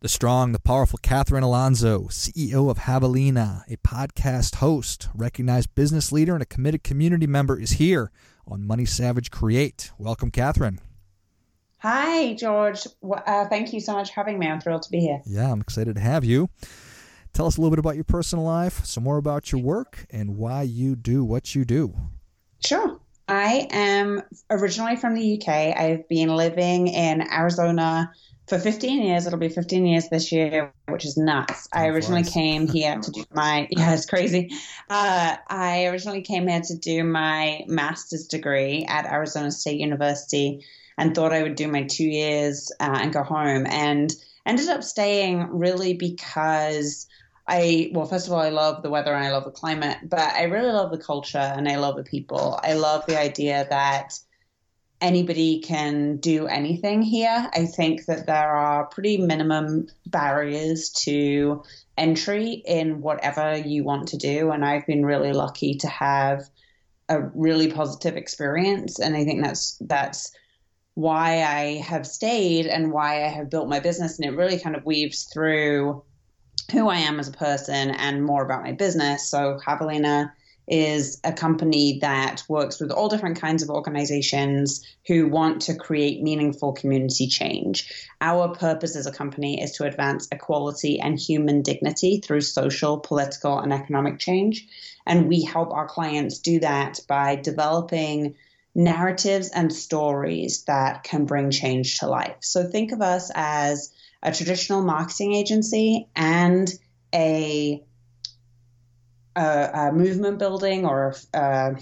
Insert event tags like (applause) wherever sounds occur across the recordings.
The strong, the powerful Catherine Alonzo, CEO of Javelina, a podcast host, recognized business leader, and a committed community member, is here on Money Savage Create. Welcome, Catherine. Hi, George. Uh, thank you so much for having me. I'm thrilled to be here. Yeah, I'm excited to have you. Tell us a little bit about your personal life, some more about your work, and why you do what you do. Sure. I am originally from the UK. I've been living in Arizona for 15 years. It'll be 15 years this year, which is nuts. I originally came (laughs) here to do my, yeah, it's crazy. Uh, I originally came here to do my master's degree at Arizona State University and thought I would do my two years uh, and go home and ended up staying really because I, well, first of all, I love the weather and I love the climate, but I really love the culture and I love the people. I love the idea that anybody can do anything here. I think that there are pretty minimum barriers to entry in whatever you want to do. And I've been really lucky to have a really positive experience. And I think that's, that's, why I have stayed and why I have built my business. And it really kind of weaves through who I am as a person and more about my business. So, Javelina is a company that works with all different kinds of organizations who want to create meaningful community change. Our purpose as a company is to advance equality and human dignity through social, political, and economic change. And we help our clients do that by developing narratives and stories that can bring change to life. So think of us as a traditional marketing agency and a a, a, movement building, or uh,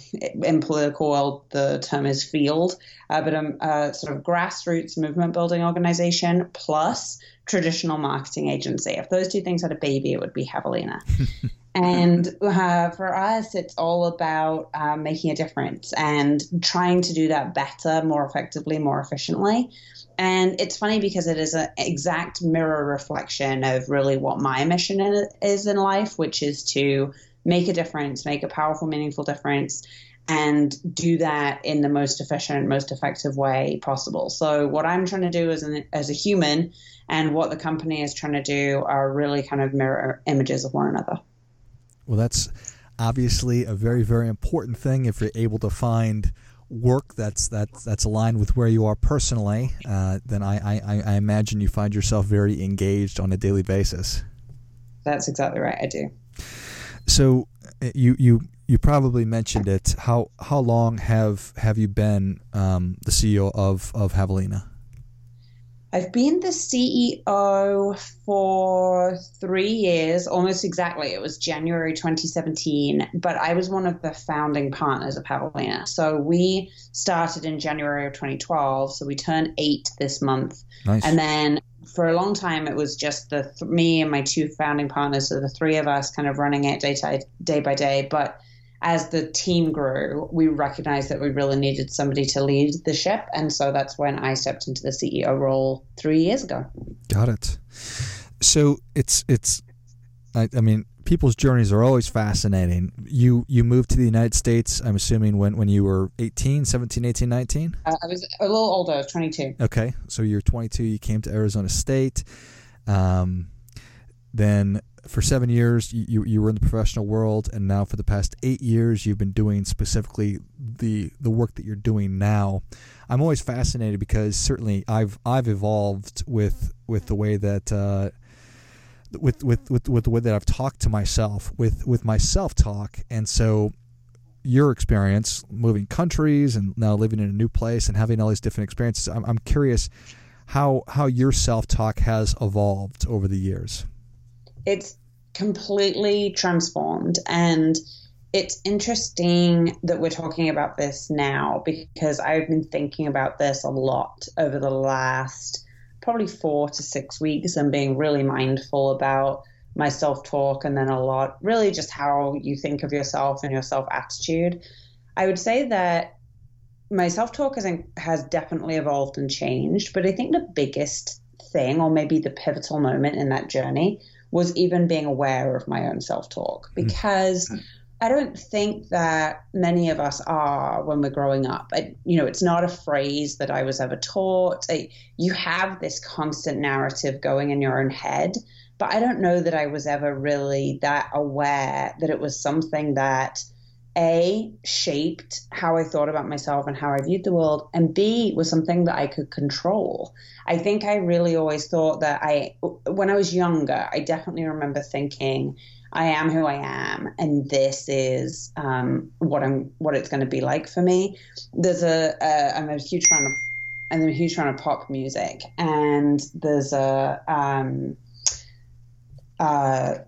in political world, the term is field, uh, but a, a, sort of grassroots movement building organization plus traditional marketing agency. If those two things had a baby, it would be Javelina. (laughs) and uh, for us, it's all about uh, making a difference and trying to do that better, more effectively, more efficiently. And it's funny because it is an exact mirror reflection of really what my mission is in life, which is to make a difference, make a powerful, meaningful difference, and do that in the most efficient, most effective way possible. So, what I'm trying to do as, an, as a human and what the company is trying to do are really kind of mirror images of one another. Well, that's obviously a very, very important thing if you're able to find work that's that's that's aligned with where you are personally, uh, then I, I, I imagine you find yourself very engaged on a daily basis. That's exactly right. I do. So uh, you you you probably mentioned it. How how long have have you been um, the CEO of of Javelina? I've been the CEO for three years, almost exactly. It was January 2017, but I was one of the founding partners of Javelina. So we started in January of 2012. So we turned eight this month. Nice. And then for a long time, it was just the th- me and my two founding partners, so the three of us kind of running it day, to, day by day. But as the team grew, we recognized that we really needed somebody to lead the ship. And so that's when I stepped into the CEO role three years ago. Got it. So it's, it's, I, I mean, people's journeys are always fascinating. You you moved to the United States, I'm assuming when when you were 18, 17, 18, 19? Uh, I was a little older, I was 22. Okay. So you're 22, you came to Arizona State. Um, then for seven years you, you were in the professional world and now for the past eight years you've been doing specifically the the work that you're doing now i'm always fascinated because certainly i've i've evolved with with the way that uh, with, with with with the way that i've talked to myself with with my self talk and so your experience moving countries and now living in a new place and having all these different experiences, I'm, I'm curious how how your self talk has evolved over the years. It's completely transformed and it's interesting that we're talking about this now because I've been thinking about this a lot over the last probably four to six weeks and being really mindful about my self talk and then a lot really just how you think of yourself and your self attitude. I would say that my self talk has, has definitely evolved and changed, but I think the biggest thing, or maybe the pivotal moment in that journey, was even being aware of my own self talk hmm. because. Mm-hmm I don't think that many of us are when we're growing up. I, you know, it's not a phrase that I was ever taught. I, you have this constant narrative going in your own head, but I don't know that I was ever really that aware that it was something that a shaped how I thought about myself and how I viewed the world, and B was something that I could control. I think I really always thought that I, when I was younger, I definitely remember thinking I am who I am, and this is um, what I'm, what it's going to be like for me. There's a, a I'm a huge fan of, and I'm a huge fan of pop music, and there's a, um, uh,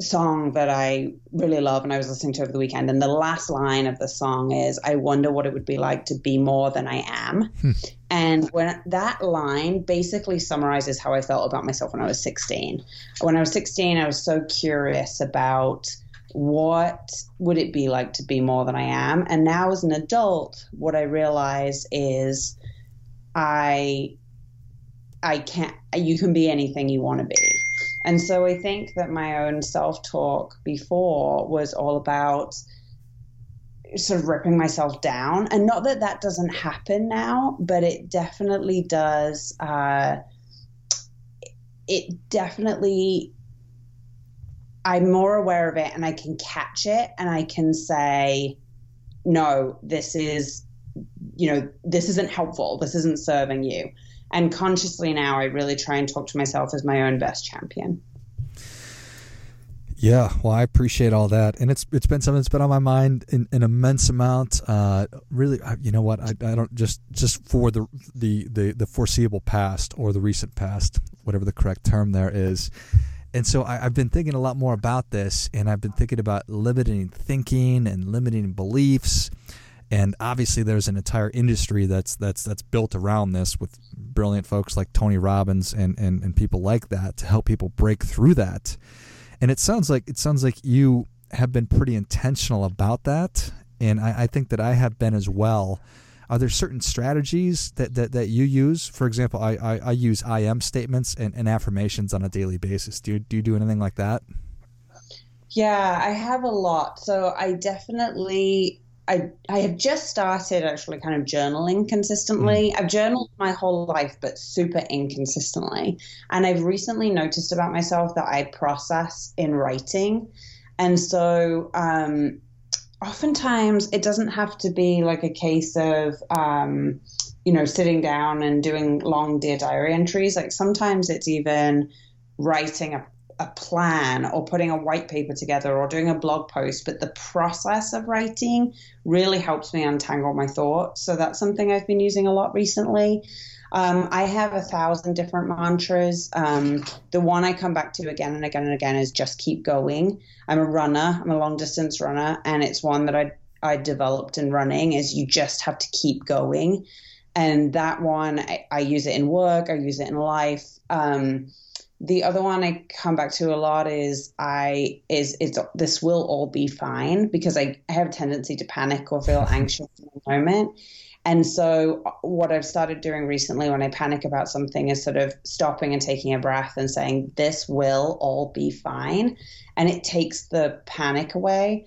song that I really love and I was listening to over the weekend. And the last line of the song is, I wonder what it would be like to be more than I am. Hmm. And when that line basically summarizes how I felt about myself when I was 16. When I was 16, I was so curious about what would it be like to be more than I am. And now as an adult, what I realize is I I can't you can be anything you want to be and so I think that my own self talk before was all about sort of ripping myself down. And not that that doesn't happen now, but it definitely does. Uh, it definitely, I'm more aware of it and I can catch it and I can say, no, this is, you know, this isn't helpful. This isn't serving you. And consciously now, I really try and talk to myself as my own best champion. Yeah, well, I appreciate all that, and it's it's been something that's been on my mind in an immense amount. Uh, really, you know what? I, I don't just just for the, the the the foreseeable past or the recent past, whatever the correct term there is. And so I, have been thinking a lot more about this, and I've been thinking about limiting thinking and limiting beliefs and obviously there's an entire industry that's that's that's built around this with brilliant folks like Tony Robbins and, and, and people like that to help people break through that. And it sounds like it sounds like you have been pretty intentional about that. And I, I think that I have been as well. Are there certain strategies that, that, that you use? For example, I, I, I use I am statements and, and affirmations on a daily basis. Do you, do you do anything like that? Yeah, I have a lot. So I definitely I I have just started actually kind of journaling consistently. Mm. I've journaled my whole life, but super inconsistently. And I've recently noticed about myself that I process in writing, and so um, oftentimes it doesn't have to be like a case of um, you know sitting down and doing long dear diary entries. Like sometimes it's even writing a a plan or putting a white paper together or doing a blog post, but the process of writing really helps me untangle my thoughts. So that's something I've been using a lot recently. Um, I have a thousand different mantras. Um, the one I come back to again and again and again is just keep going. I'm a runner, I'm a long distance runner, and it's one that I, I developed in running is you just have to keep going. And that one, I, I use it in work, I use it in life. Um, the other one I come back to a lot is I is it's this will all be fine because I, I have a tendency to panic or feel (laughs) anxious in the moment. And so what I've started doing recently when I panic about something is sort of stopping and taking a breath and saying this will all be fine and it takes the panic away.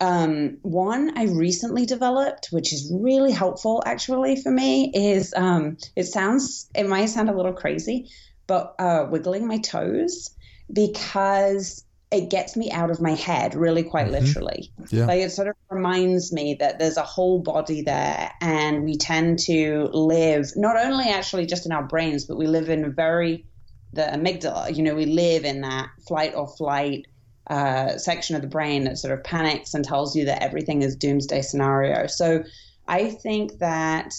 Um, one I recently developed, which is really helpful actually for me, is um, it sounds it might sound a little crazy, but uh, wiggling my toes because it gets me out of my head really quite mm-hmm. literally yeah. like it sort of reminds me that there's a whole body there and we tend to live not only actually just in our brains but we live in a very the amygdala you know we live in that flight or flight uh, section of the brain that sort of panics and tells you that everything is doomsday scenario. So I think that,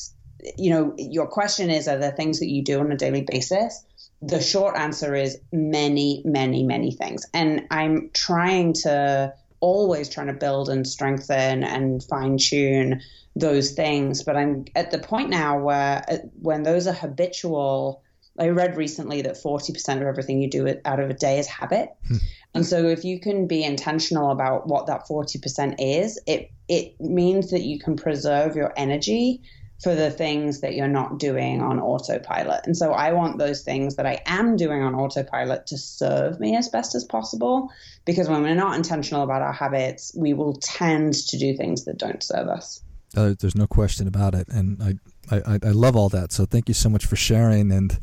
you know, your question is are there things that you do on a daily basis? The short answer is many, many, many things. And I'm trying to always trying to build and strengthen and fine tune those things. But I'm at the point now where uh, when those are habitual, I read recently that 40% of everything you do out of a day is habit. Hmm. And so if you can be intentional about what that 40% is, it it means that you can preserve your energy for the things that you're not doing on autopilot. And so I want those things that I am doing on autopilot to serve me as best as possible because when we're not intentional about our habits, we will tend to do things that don't serve us. Uh, there's no question about it. And I I, I, love all that. So thank you so much for sharing and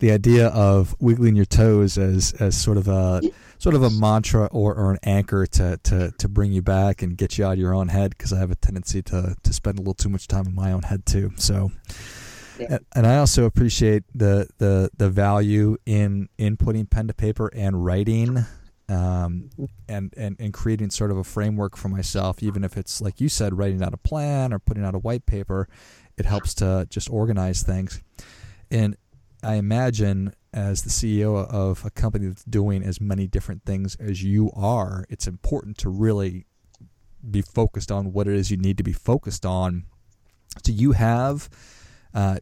the idea of wiggling your toes as as sort of a sort of a mantra or, or an anchor to, to to bring you back and get you out of your own head because I have a tendency to to spend a little too much time in my own head too. So. Yeah. And I also appreciate the, the the value in in putting pen to paper and writing um, and, and, and creating sort of a framework for myself, even if it's like you said, writing out a plan or putting out a white paper, it helps to just organize things. And I imagine as the CEO of a company that's doing as many different things as you are, it's important to really be focused on what it is you need to be focused on. Do you have uh,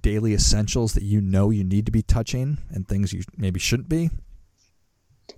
daily essentials that you know you need to be touching and things you maybe shouldn't be?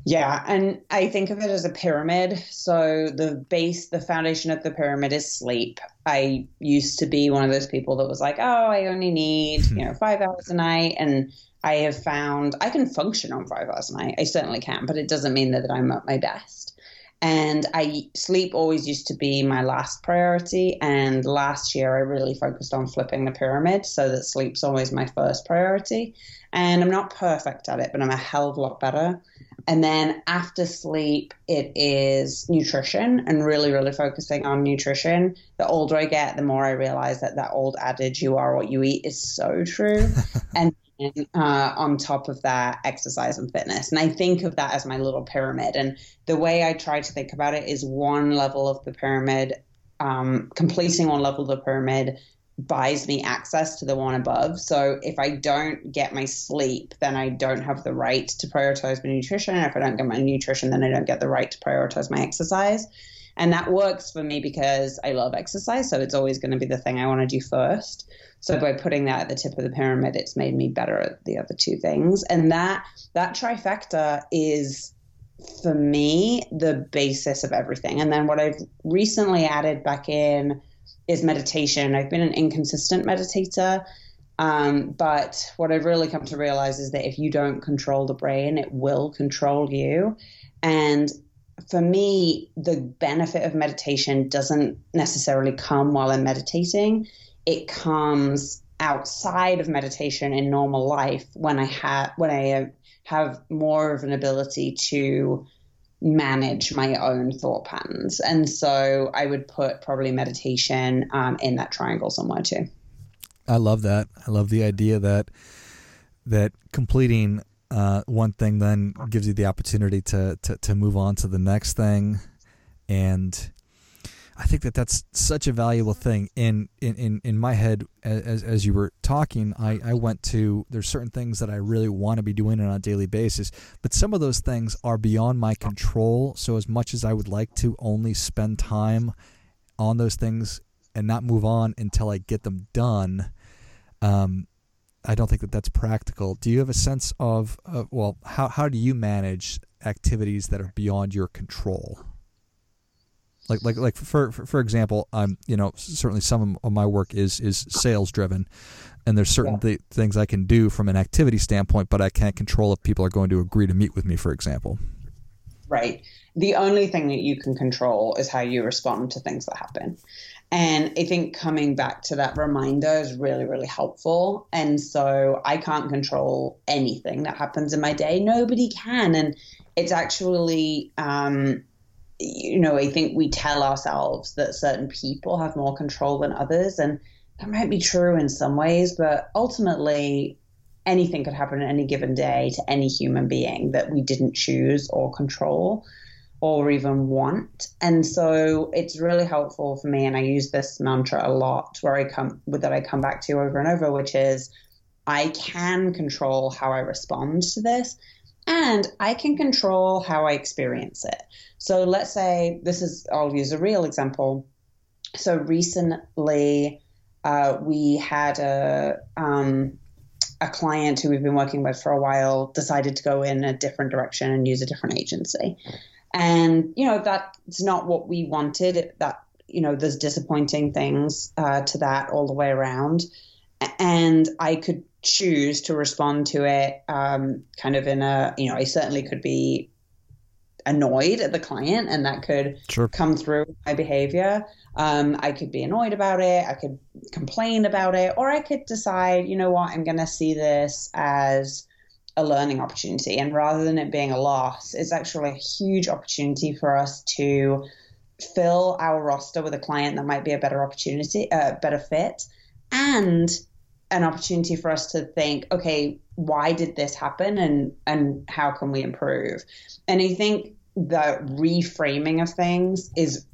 Yeah, and I think of it as a pyramid. So the base, the foundation of the pyramid is sleep. I used to be one of those people that was like, oh, I only need, hmm. you know, five hours a night. And I have found I can function on five hours a night. I certainly can, but it doesn't mean that, that I'm at my best. And I sleep always used to be my last priority. And last year I really focused on flipping the pyramid so that sleep's always my first priority. And I'm not perfect at it, but I'm a hell of a lot better. And then after sleep, it is nutrition and really, really focusing on nutrition. The older I get, the more I realize that that old adage, you are what you eat, is so true. (laughs) and uh, on top of that, exercise and fitness. And I think of that as my little pyramid. And the way I try to think about it is one level of the pyramid, um, completing one level of the pyramid buys me access to the one above. So if I don't get my sleep, then I don't have the right to prioritize my nutrition. And if I don't get my nutrition, then I don't get the right to prioritize my exercise. And that works for me because I love exercise. So it's always going to be the thing I want to do first. So by putting that at the tip of the pyramid, it's made me better at the other two things. And that that trifecta is for me the basis of everything. And then what I've recently added back in is meditation. I've been an inconsistent meditator. Um, but what I've really come to realize is that if you don't control the brain, it will control you. And for me, the benefit of meditation doesn't necessarily come while I'm meditating. It comes outside of meditation in normal life when I have when I have more of an ability to manage my own thought patterns. And so I would put probably meditation um, in that triangle somewhere too. I love that. I love the idea that that completing uh, one thing then gives you the opportunity to, to to move on to the next thing, and I think that that's such a valuable thing. In in in, in my head, as as you were talking, I, I went to there's certain things that I really want to be doing on a daily basis, but some of those things are beyond my control. So as much as I would like to only spend time on those things and not move on until I get them done, um, I don't think that that's practical. Do you have a sense of, well, how how do you manage activities that are beyond your control? Like like like for for, for example i'm you know certainly some of my work is is sales driven and there's certain yeah. th- things i can do from an activity standpoint but i can't control if people are going to agree to meet with me for example. Right. The only thing that you can control is how you respond to things that happen. And i think coming back to that reminder is really really helpful. And so i can't control anything that happens in my day. Nobody can. And it's actually um, you know, I think we tell ourselves that certain people have more control than others, and that might be true in some ways, but ultimately, anything could happen on any given day to any human being that we didn't choose or control. or even want. And so it's really helpful for me. And I use this mantra a lot where I come that I come back to over and over, which is I can control how I respond to this and I can control how I experience it. So let's say this is, I'll use a real example. So recently, uh, we had a, um, a client who we've been working with for a while decided to go in a different direction and use a different agency. And, you know, that's not what we wanted. That, you know, there's disappointing things uh, to that all the way around. And I could choose to respond to it um, kind of in a, you know, I certainly could be annoyed at the client and that could sure. come through my behavior. Um, I could be annoyed about it. I could complain about it, or I could decide, you know what, I'm going to see this as a learning opportunity. And rather than it being a loss, it's actually a huge opportunity for us to fill our roster with a client that might be a better opportunity, a uh, better fit, and an opportunity for us to think, okay, why did this happen and and how can we improve? And I think the reframing of things is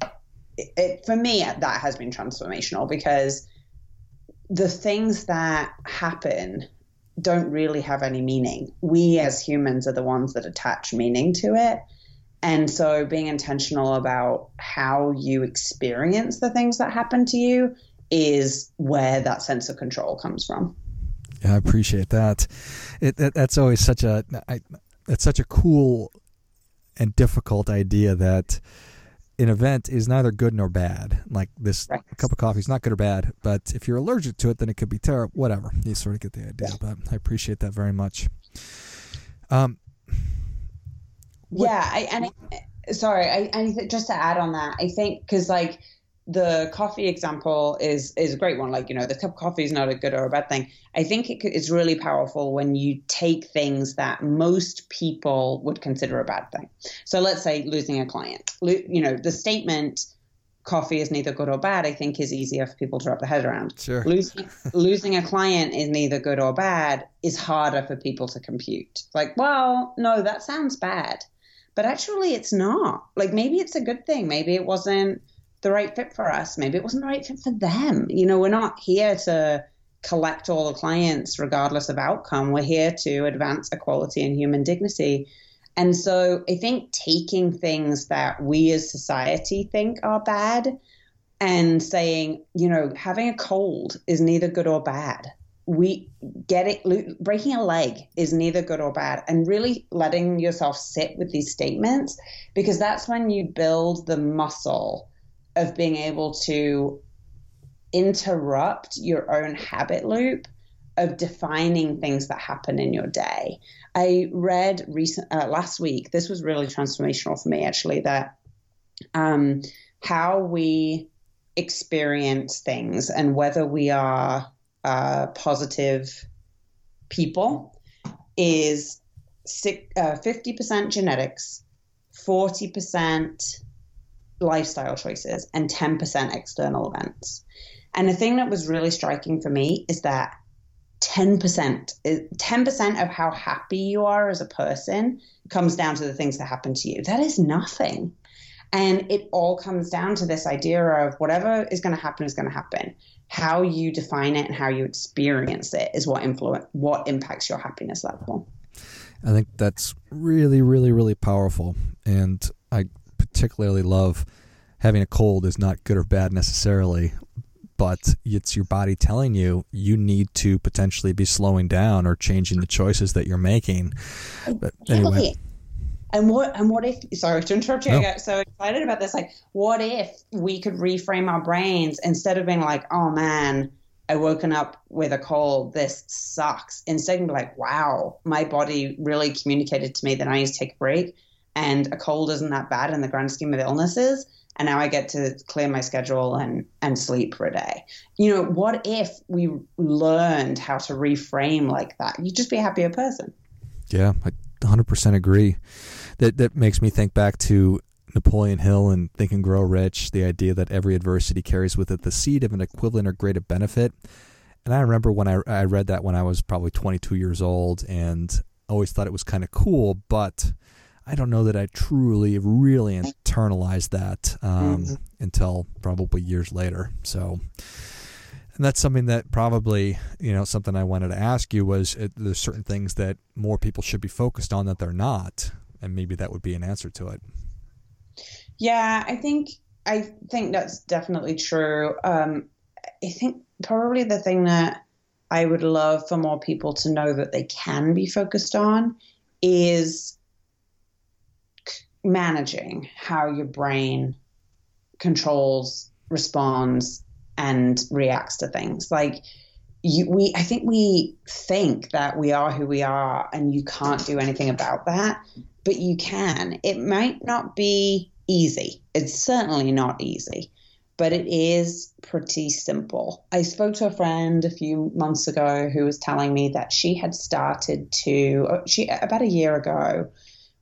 it, for me that has been transformational because the things that happen don't really have any meaning. We as humans are the ones that attach meaning to it. And so being intentional about how you experience the things that happen to you is where that sense of control comes from. Yeah, I appreciate that. It, that that's always such a I, it's such a cool and difficult idea that an event is neither good nor bad. Like this right. cup of coffee is not good or bad, but if you're allergic to it, then it could be terrible. Whatever. You sort of get the idea. But I appreciate that very much. Um. What, yeah, I, and I, sorry, I, I just to add on that, I think because like the coffee example is is a great one. Like you know, the cup of coffee is not a good or a bad thing. I think it, it's really powerful when you take things that most people would consider a bad thing. So let's say losing a client. You know, the statement "coffee is neither good or bad" I think is easier for people to wrap their head around. Sure. Losing losing a client is neither good or bad is harder for people to compute. Like, well, no, that sounds bad, but actually, it's not. Like maybe it's a good thing. Maybe it wasn't the right fit for us. Maybe it wasn't the right fit for them. You know, we're not here to collect all the clients regardless of outcome. We're here to advance equality and human dignity. And so I think taking things that we as society think are bad and saying, you know, having a cold is neither good or bad. We get it, breaking a leg is neither good or bad. And really letting yourself sit with these statements because that's when you build the muscle of being able to interrupt your own habit loop of defining things that happen in your day. I read recent uh, last week. This was really transformational for me, actually. That um, how we experience things and whether we are uh, positive people is uh, fifty percent genetics, forty percent lifestyle choices and 10% external events. And the thing that was really striking for me is that 10% 10% of how happy you are as a person comes down to the things that happen to you. That is nothing. And it all comes down to this idea of whatever is going to happen is going to happen. How you define it and how you experience it is what influence what impacts your happiness level. I think that's really, really, really powerful. And I particularly love having a cold is not good or bad necessarily, but it's your body telling you you need to potentially be slowing down or changing the choices that you're making. But anyway. And what and what if sorry to interrupt you, no. I get so excited about this. Like, what if we could reframe our brains instead of being like, oh man, I woken up with a cold, this sucks. Instead of be like, wow, my body really communicated to me that I need to take a break and a cold isn't that bad in the grand scheme of illnesses and now I get to clear my schedule and and sleep for a day. You know, what if we learned how to reframe like that? You'd just be a happier person. Yeah, I 100% agree. That that makes me think back to Napoleon Hill and Think and Grow Rich, the idea that every adversity carries with it the seed of an equivalent or greater benefit. And I remember when I, I read that when I was probably 22 years old and always thought it was kind of cool, but I don't know that I truly, really internalized that um, mm-hmm. until probably years later. So, and that's something that probably, you know, something I wanted to ask you was it, there's certain things that more people should be focused on that they're not, and maybe that would be an answer to it. Yeah, I think I think that's definitely true. Um, I think probably the thing that I would love for more people to know that they can be focused on is managing how your brain controls, responds, and reacts to things. Like you, we, I think we think that we are who we are, and you can't do anything about that, but you can. It might not be easy. It's certainly not easy, but it is pretty simple. I spoke to a friend a few months ago who was telling me that she had started to, uh, she about a year ago,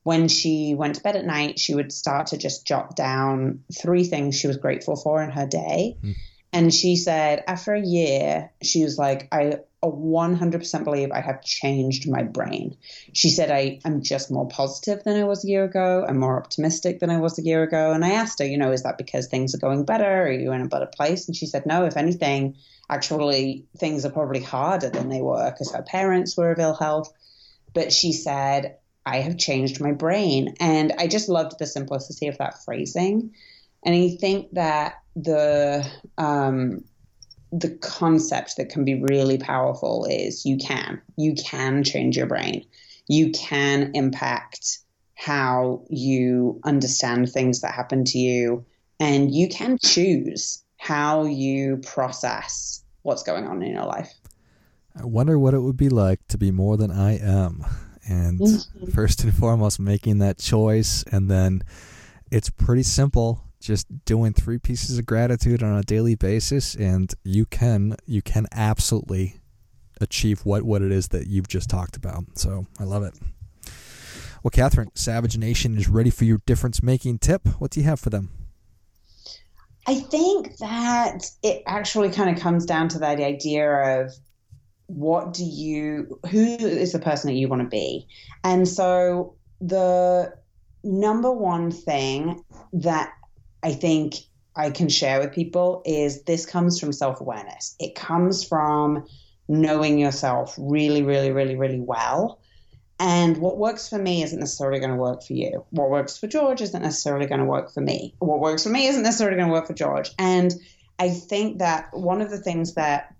when she went to bed at night, she would start to just jot down three things she was grateful for in her day. Mm. And she said after a year, she was like, I 100% believe I have changed my brain. She said, I am just more positive than I was a year ago. I'm more optimistic than I was a year ago. And I asked her, you know, is that because things are going better? Are you in a better place? And she said, no, if anything, actually, things are probably harder than they were because her parents were of ill health. But she said, I have changed my brain. And I just loved the simplicity of that phrasing. And I think that the, um, the concept that can be really powerful is you can. You can change your brain. You can impact how you understand things that happen to you. And you can choose how you process what's going on in your life. I wonder what it would be like to be more than I am. (laughs) And mm-hmm. first and foremost, making that choice. And then it's pretty simple just doing three pieces of gratitude on a daily basis and you can you can absolutely achieve what what it is that you've just talked about so i love it well catherine savage nation is ready for your difference making tip what do you have for them i think that it actually kind of comes down to that idea of what do you who is the person that you want to be and so the number one thing that I think I can share with people is this comes from self awareness. It comes from knowing yourself really, really, really, really well. And what works for me isn't necessarily going to work for you. What works for George isn't necessarily going to work for me. What works for me isn't necessarily going to work for George. And I think that one of the things that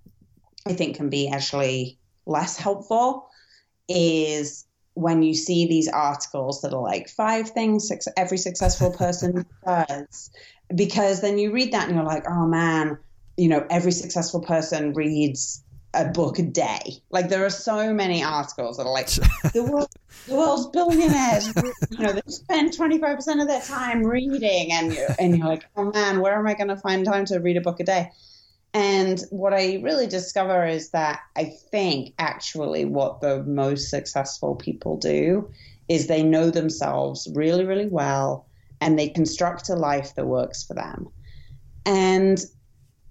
I think can be actually less helpful is when you see these articles that are like five things every successful (laughs) person does, because then you read that and you're like, oh man, you know, every successful person reads a book a day. Like there are so many articles that are like the, (laughs) world, the world's billionaires, you know, they spend 25% of their time reading and you're, and you're like, oh man, where am I going to find time to read a book a day? And what I really discover is that I think actually what the most successful people do is they know themselves really, really well and they construct a life that works for them. And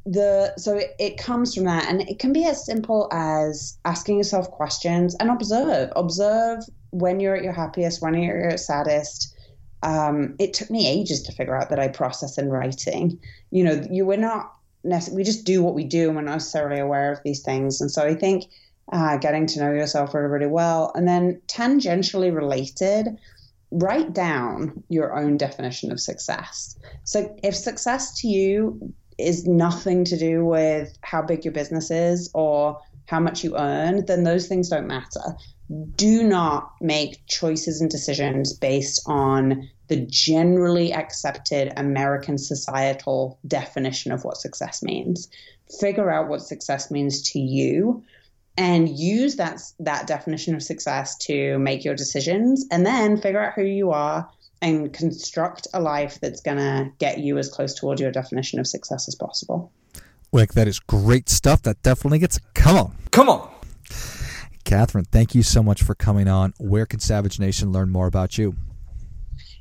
the so it, it comes from that and it can be as simple as asking yourself questions and observe observe when you're at your happiest when you're at your saddest um, it took me ages to figure out that I process in writing. You know, you were not we just do what we do and we're not necessarily aware of these things. And so I think uh, getting to know yourself really, really well, and then tangentially related, write down your own definition of success. So if success to you is nothing to do with how big your business is or how much you earn, then those things don't matter. Do not make choices and decisions based on the generally accepted American societal definition of what success means. Figure out what success means to you and use that that definition of success to make your decisions and then figure out who you are and construct a life that's going to get you as close toward your definition of success as possible. Wick, that is great stuff. That definitely gets come on. Come on. Catherine, thank you so much for coming on. Where can Savage Nation learn more about you?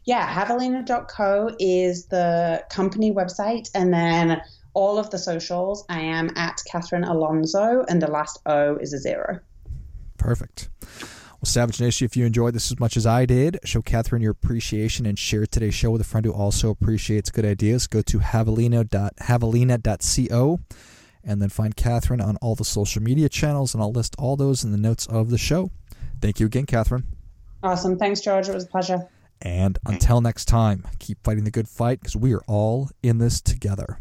yeah, javelina.co is the company website. And then all of the socials, I am at Catherine Alonzo, and the last O is a zero. Perfect. Well, Savage Nation, if you enjoyed this as much as I did, show Catherine your appreciation and share today's show with a friend who also appreciates good ideas. Go to javelina.javelina.co and then find Catherine on all the social media channels, and I'll list all those in the notes of the show. Thank you again, Catherine. Awesome. Thanks, George. It was a pleasure. And until next time, keep fighting the good fight because we are all in this together.